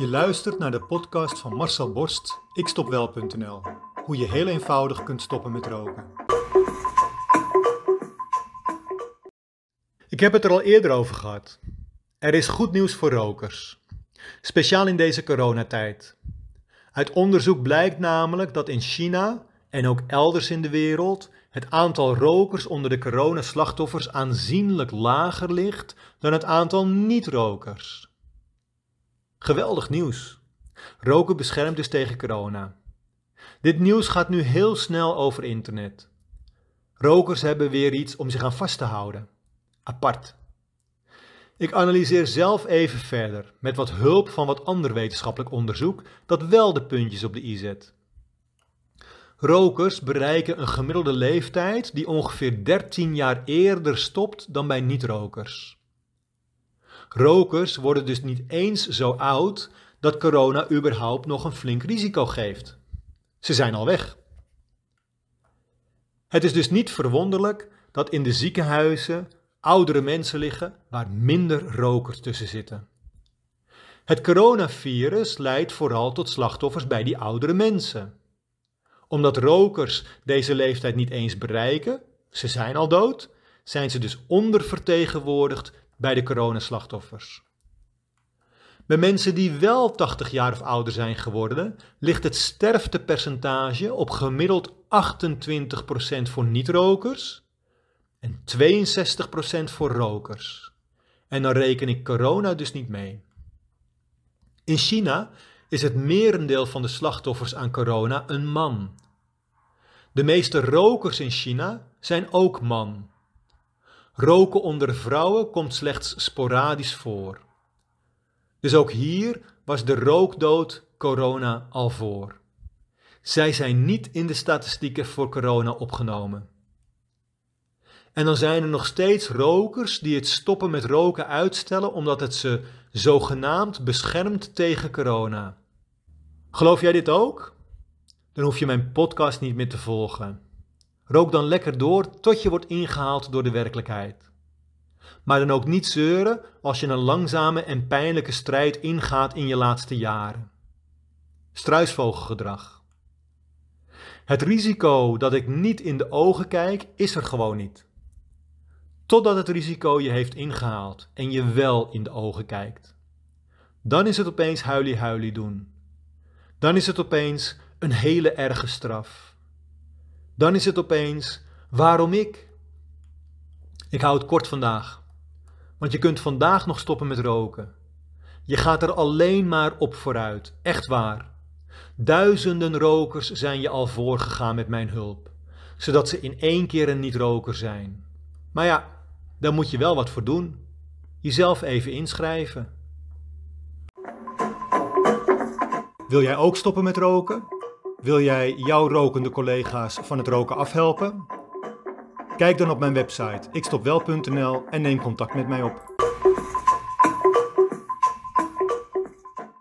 Je luistert naar de podcast van Marcel Borst, ikstopwel.nl. Hoe je heel eenvoudig kunt stoppen met roken. Ik heb het er al eerder over gehad. Er is goed nieuws voor rokers. Speciaal in deze coronatijd. Uit onderzoek blijkt namelijk dat in China en ook elders in de wereld het aantal rokers onder de coronaslachtoffers aanzienlijk lager ligt dan het aantal niet-rokers. Geweldig nieuws. Roken beschermt dus tegen corona. Dit nieuws gaat nu heel snel over internet. Rokers hebben weer iets om zich aan vast te houden. Apart. Ik analyseer zelf even verder, met wat hulp van wat ander wetenschappelijk onderzoek, dat wel de puntjes op de i zet. Rokers bereiken een gemiddelde leeftijd die ongeveer 13 jaar eerder stopt dan bij niet-rokers. Rokers worden dus niet eens zo oud dat corona überhaupt nog een flink risico geeft. Ze zijn al weg. Het is dus niet verwonderlijk dat in de ziekenhuizen oudere mensen liggen waar minder rokers tussen zitten. Het coronavirus leidt vooral tot slachtoffers bij die oudere mensen. Omdat rokers deze leeftijd niet eens bereiken, ze zijn al dood, zijn ze dus ondervertegenwoordigd bij de coronaslachtoffers. Bij mensen die wel 80 jaar of ouder zijn geworden, ligt het sterftepercentage op gemiddeld 28% voor niet-rokers en 62% voor rokers. En dan reken ik corona dus niet mee. In China is het merendeel van de slachtoffers aan corona een man. De meeste rokers in China zijn ook man. Roken onder vrouwen komt slechts sporadisch voor. Dus ook hier was de rookdood corona al voor. Zij zijn niet in de statistieken voor corona opgenomen. En dan zijn er nog steeds rokers die het stoppen met roken uitstellen omdat het ze zogenaamd beschermt tegen corona. Geloof jij dit ook? Dan hoef je mijn podcast niet meer te volgen. Rook dan lekker door tot je wordt ingehaald door de werkelijkheid. Maar dan ook niet zeuren als je een langzame en pijnlijke strijd ingaat in je laatste jaren. Struisvogelgedrag. Het risico dat ik niet in de ogen kijk, is er gewoon niet. Totdat het risico je heeft ingehaald en je wel in de ogen kijkt. Dan is het opeens huilie-huilie doen. Dan is het opeens een hele erge straf. Dan is het opeens, waarom ik? Ik hou het kort vandaag, want je kunt vandaag nog stoppen met roken. Je gaat er alleen maar op vooruit, echt waar. Duizenden rokers zijn je al voorgegaan met mijn hulp, zodat ze in één keer een niet-roker zijn. Maar ja, daar moet je wel wat voor doen. Jezelf even inschrijven. Wil jij ook stoppen met roken? Wil jij jouw rokende collega's van het roken afhelpen? Kijk dan op mijn website ikstopwel.nl en neem contact met mij op.